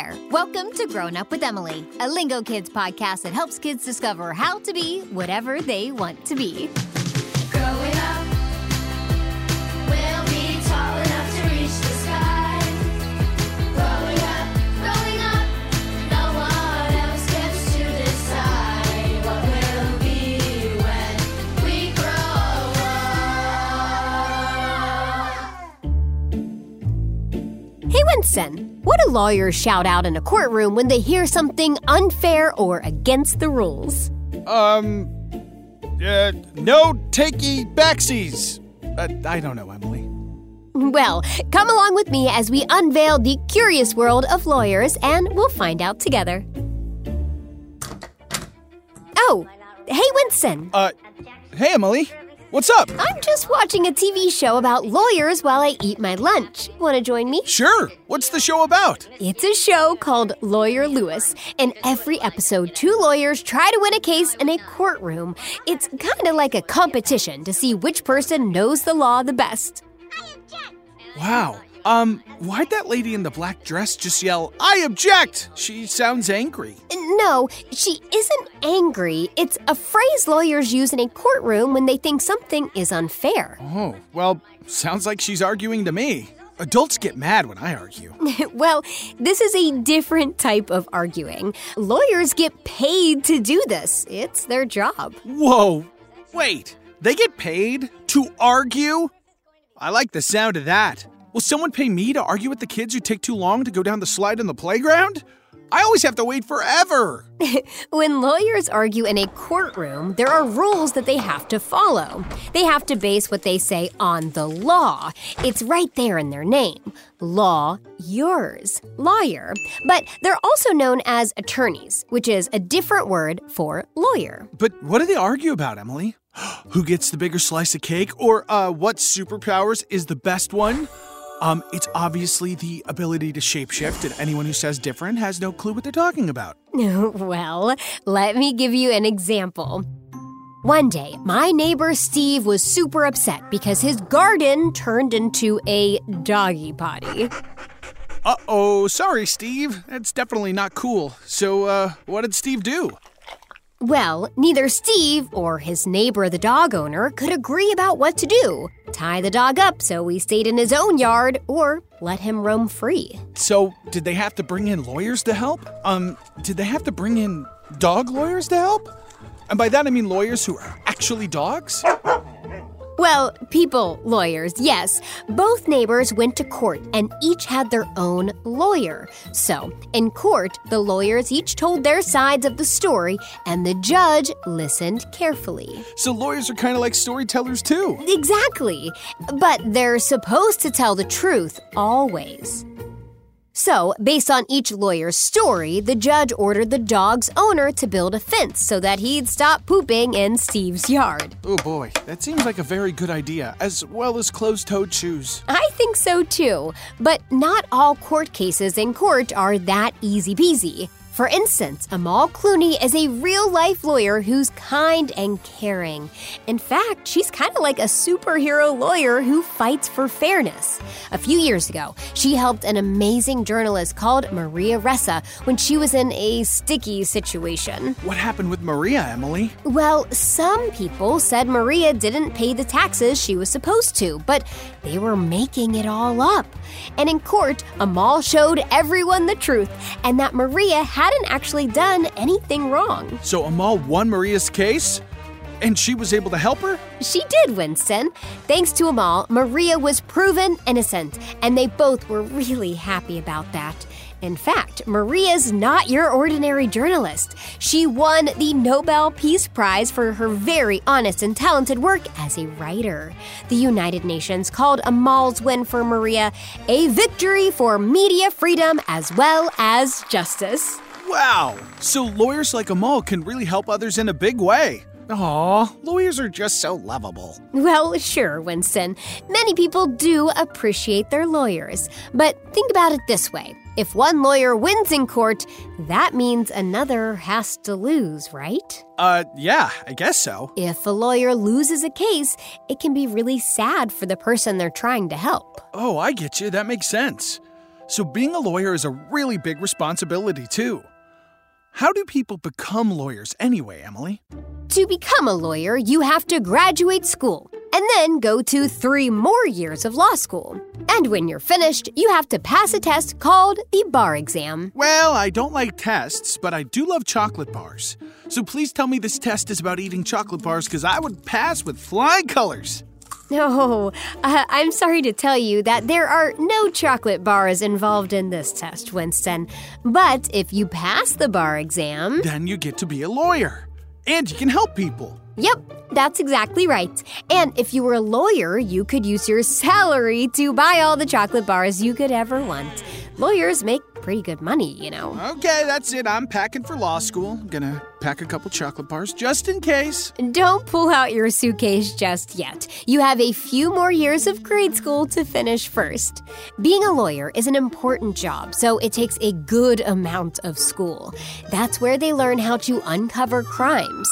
There! Welcome to Grown Up with Emily, a Lingo Kids podcast that helps kids discover how to be whatever they want to be. Winston! What do lawyers shout out in a courtroom when they hear something unfair or against the rules? Um, uh, no takey backsies. Uh, I don't know, Emily. Well, come along with me as we unveil the curious world of lawyers and we'll find out together. Oh, hey, Winston! Uh, hey, Emily. What's up? I'm just watching a TV show about lawyers while I eat my lunch. Want to join me? Sure. What's the show about? It's a show called Lawyer Lewis. In every episode, two lawyers try to win a case in a courtroom. It's kind of like a competition to see which person knows the law the best. Wow. Um, why'd that lady in the black dress just yell, I object? She sounds angry. No, she isn't angry. It's a phrase lawyers use in a courtroom when they think something is unfair. Oh, well, sounds like she's arguing to me. Adults get mad when I argue. well, this is a different type of arguing. Lawyers get paid to do this, it's their job. Whoa. Wait, they get paid to argue? I like the sound of that. Will someone pay me to argue with the kids who take too long to go down the slide in the playground? I always have to wait forever. When lawyers argue in a courtroom, there are rules that they have to follow. They have to base what they say on the law. It's right there in their name. Law, yours, lawyer. But they're also known as attorneys, which is a different word for lawyer. But what do they argue about, Emily? Who gets the bigger slice of cake? Or uh, what superpowers is the best one? Um, it's obviously the ability to shapeshift, and anyone who says different has no clue what they're talking about. well, let me give you an example. One day, my neighbor Steve was super upset because his garden turned into a doggy potty. Uh oh, sorry, Steve. That's definitely not cool. So, uh, what did Steve do? Well, neither Steve or his neighbor, the dog owner, could agree about what to do tie the dog up so he stayed in his own yard, or let him roam free. So, did they have to bring in lawyers to help? Um, did they have to bring in dog lawyers to help? And by that I mean lawyers who are actually dogs? Well, people, lawyers, yes. Both neighbors went to court and each had their own lawyer. So, in court, the lawyers each told their sides of the story and the judge listened carefully. So, lawyers are kind of like storytellers too. Exactly. But they're supposed to tell the truth always. So, based on each lawyer's story, the judge ordered the dog's owner to build a fence so that he'd stop pooping in Steve's yard. Oh boy, that seems like a very good idea, as well as closed toed shoes. I think so too. But not all court cases in court are that easy peasy. For instance, Amal Clooney is a real life lawyer who's kind and caring. In fact, she's kind of like a superhero lawyer who fights for fairness. A few years ago, she helped an amazing journalist called Maria Ressa when she was in a sticky situation. What happened with Maria, Emily? Well, some people said Maria didn't pay the taxes she was supposed to, but they were making it all up. And in court, Amal showed everyone the truth and that Maria hadn't actually done anything wrong. So, Amal won Maria's case? And she was able to help her? She did, Winston. Thanks to Amal, Maria was proven innocent, and they both were really happy about that. In fact, Maria's not your ordinary journalist. She won the Nobel Peace Prize for her very honest and talented work as a writer. The United Nations called Amal's win for Maria a victory for media freedom as well as justice. Wow! So lawyers like Amal can really help others in a big way. Aw, lawyers are just so lovable. Well, sure, Winston. Many people do appreciate their lawyers. But think about it this way if one lawyer wins in court, that means another has to lose, right? Uh, yeah, I guess so. If a lawyer loses a case, it can be really sad for the person they're trying to help. Oh, I get you. That makes sense. So being a lawyer is a really big responsibility, too. How do people become lawyers anyway, Emily? To become a lawyer, you have to graduate school and then go to three more years of law school. And when you're finished, you have to pass a test called the bar exam. Well, I don't like tests, but I do love chocolate bars. So please tell me this test is about eating chocolate bars because I would pass with flying colors. No, uh, I'm sorry to tell you that there are no chocolate bars involved in this test, Winston. But if you pass the bar exam, Then you get to be a lawyer. And you can help people. yep, that's exactly right. And if you were a lawyer, you could use your salary to buy all the chocolate bars you could ever want. Lawyers make pretty good money, you know. Okay, that's it. I'm packing for law school. Gonna pack a couple chocolate bars just in case. Don't pull out your suitcase just yet. You have a few more years of grade school to finish first. Being a lawyer is an important job, so it takes a good amount of school. That's where they learn how to uncover crimes.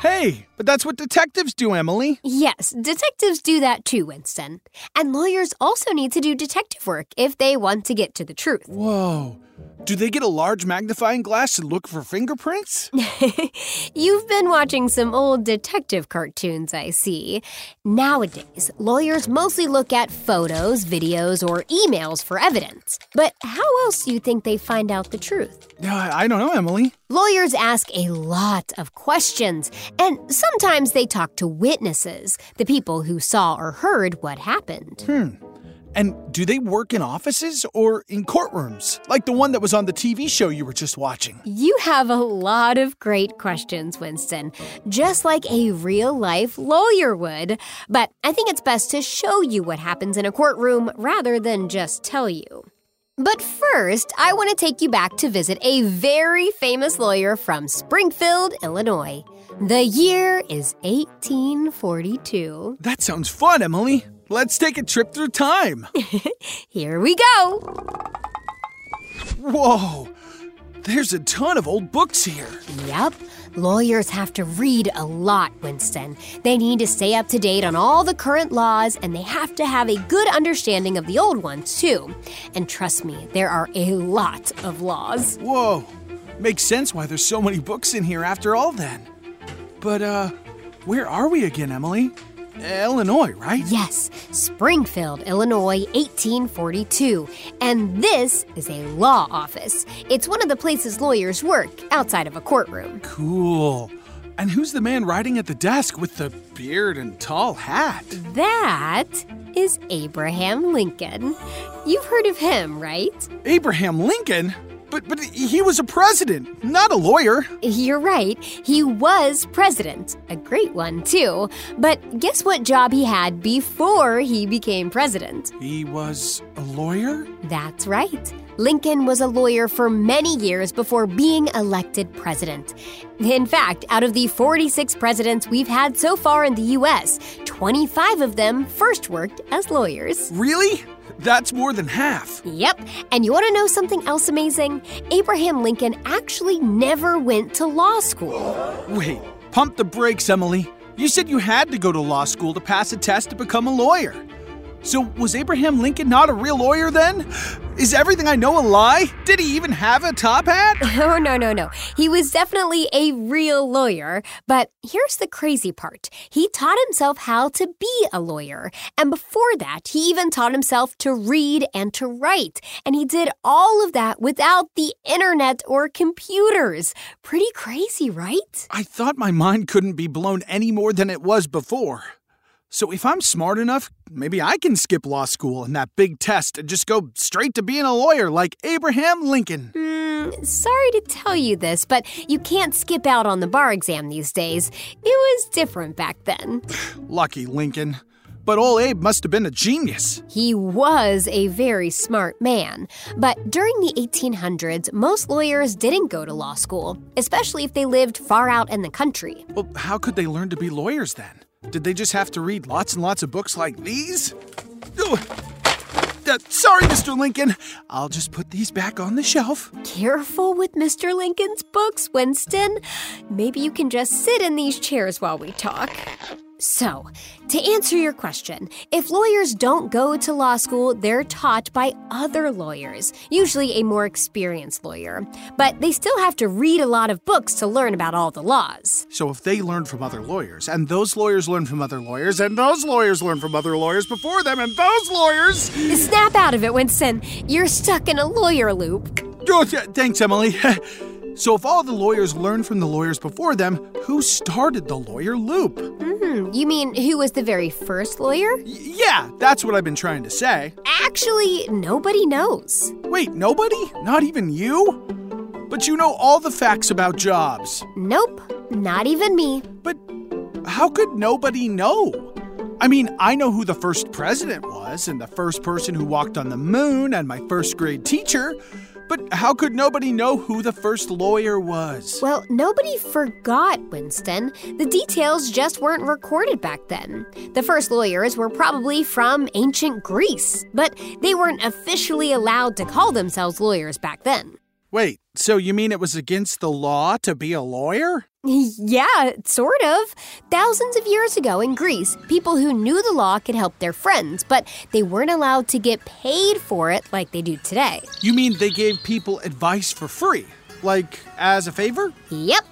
Hey, but that's what detectives do, Emily. Yes, detectives do that too, Winston. And lawyers also need to do detective work if they want to get to the truth. Whoa. Do they get a large magnifying glass to look for fingerprints? You've been watching some old detective cartoons, I see. Nowadays, lawyers mostly look at photos, videos, or emails for evidence. But how else do you think they find out the truth? I I don't know, Emily. Lawyers ask a lot of questions, and sometimes they talk to witnesses, the people who saw or heard what happened. Hmm. And do they work in offices or in courtrooms? Like the one that was on the TV show you were just watching. You have a lot of great questions, Winston, just like a real life lawyer would. But I think it's best to show you what happens in a courtroom rather than just tell you. But first, I want to take you back to visit a very famous lawyer from Springfield, Illinois. The year is 1842. That sounds fun, Emily. Let's take a trip through time. Here we go. Whoa. There's a ton of old books here. Yep. Lawyers have to read a lot, Winston. They need to stay up to date on all the current laws, and they have to have a good understanding of the old ones, too. And trust me, there are a lot of laws. Whoa. Makes sense why there's so many books in here after all, then. But, uh, where are we again, Emily? Illinois, right? Yes, Springfield, Illinois, 1842. And this is a law office. It's one of the places lawyers work outside of a courtroom. Cool. And who's the man riding at the desk with the beard and tall hat? That is Abraham Lincoln. You've heard of him, right? Abraham Lincoln? But but he was a president, not a lawyer. You're right. He was president. A great one, too. But guess what job he had before he became president? He was a lawyer? That's right. Lincoln was a lawyer for many years before being elected president. In fact, out of the 46 presidents we've had so far in the U.S., 25 of them first worked as lawyers. Really? That's more than half. Yep. And you want to know something else amazing? Abraham Lincoln actually never went to law school. Wait, pump the brakes, Emily. You said you had to go to law school to pass a test to become a lawyer. So, was Abraham Lincoln not a real lawyer then? Is everything I know a lie? Did he even have a top hat? Oh, no, no, no. He was definitely a real lawyer. But here's the crazy part he taught himself how to be a lawyer. And before that, he even taught himself to read and to write. And he did all of that without the internet or computers. Pretty crazy, right? I thought my mind couldn't be blown any more than it was before. So if I'm smart enough, maybe I can skip law school and that big test and just go straight to being a lawyer like Abraham Lincoln. Mm, sorry to tell you this, but you can't skip out on the bar exam these days. It was different back then. Lucky Lincoln. But old Abe must have been a genius. He was a very smart man. But during the 1800s, most lawyers didn't go to law school, especially if they lived far out in the country. Well, how could they learn to be lawyers then? Did they just have to read lots and lots of books like these? Oh, uh, sorry, Mr. Lincoln. I'll just put these back on the shelf. Careful with Mr. Lincoln's books, Winston. Maybe you can just sit in these chairs while we talk. So, to answer your question, if lawyers don't go to law school, they're taught by other lawyers, usually a more experienced lawyer. But they still have to read a lot of books to learn about all the laws. So if they learn from other lawyers, and those lawyers learn from other lawyers, and those lawyers learn from other lawyers before them, and those lawyers. Snap out of it, Winston. You're stuck in a lawyer loop. Oh, th- thanks, Emily. so if all the lawyers learn from the lawyers before them, who started the lawyer loop? Hmm, you mean who was the very first lawyer? Y- yeah, that's what I've been trying to say. Actually, nobody knows. Wait, nobody? Not even you? But you know all the facts about jobs. Nope, not even me. But how could nobody know? I mean, I know who the first president was, and the first person who walked on the moon, and my first grade teacher. But how could nobody know who the first lawyer was? Well, nobody forgot, Winston. The details just weren't recorded back then. The first lawyers were probably from ancient Greece, but they weren't officially allowed to call themselves lawyers back then. Wait, so you mean it was against the law to be a lawyer? Yeah, sort of. Thousands of years ago in Greece, people who knew the law could help their friends, but they weren't allowed to get paid for it like they do today. You mean they gave people advice for free? Like as a favor? Yep.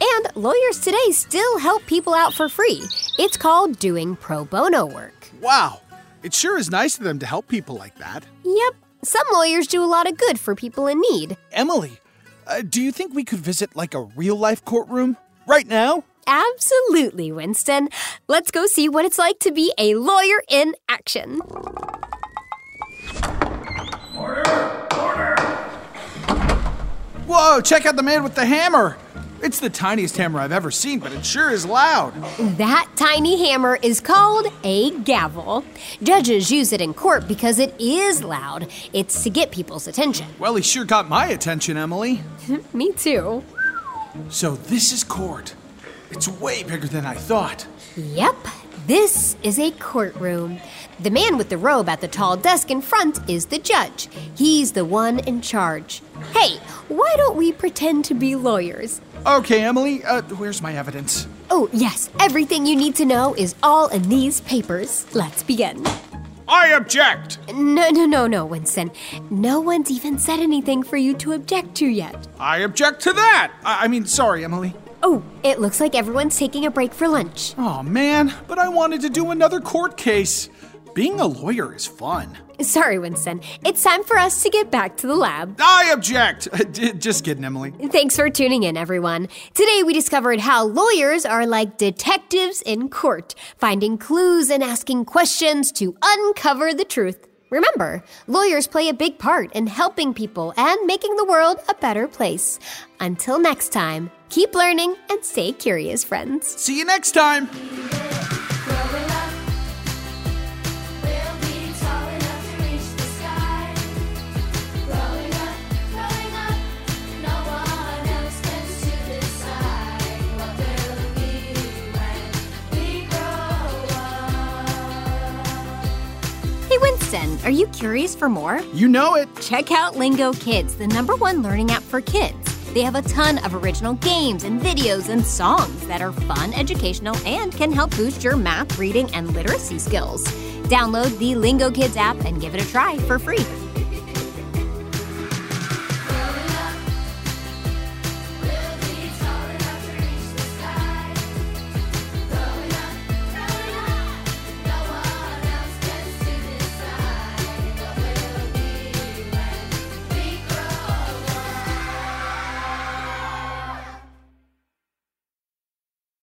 And lawyers today still help people out for free. It's called doing pro bono work. Wow. It sure is nice of them to help people like that. Yep. Some lawyers do a lot of good for people in need. Emily, uh, do you think we could visit like a real life courtroom? Right now? Absolutely, Winston. Let's go see what it's like to be a lawyer in action. Order! Order! Whoa, check out the man with the hammer! It's the tiniest hammer I've ever seen, but it sure is loud. That tiny hammer is called a gavel. Judges use it in court because it is loud. It's to get people's attention. Well, he sure got my attention, Emily. Me too. So, this is court. It's way bigger than I thought. Yep, this is a courtroom. The man with the robe at the tall desk in front is the judge. He's the one in charge. Hey, why don't we pretend to be lawyers? Okay, Emily, uh, where's my evidence? Oh, yes, everything you need to know is all in these papers. Let's begin. I object! No, no, no, no, Winston. No one's even said anything for you to object to yet. I object to that! I, I mean, sorry, Emily. Oh, it looks like everyone's taking a break for lunch. Oh man, but I wanted to do another court case. Being a lawyer is fun. Sorry, Winston. It's time for us to get back to the lab. I object! Just kidding, Emily. Thanks for tuning in, everyone. Today we discovered how lawyers are like detectives in court, finding clues and asking questions to uncover the truth. Remember, lawyers play a big part in helping people and making the world a better place. Until next time, keep learning and stay curious, friends. See you next time! Growing up, we'll be tall enough to reach the sky. Growing up, growing up, no one else gets to decide what we'll be when we grow up. Hey, Winston, are you curious for more? You know it. Check out Lingo Kids, the number one learning app for kids. They have a ton of original games and videos and songs that are fun, educational, and can help boost your math, reading, and literacy skills. Download the Lingo Kids app and give it a try for free.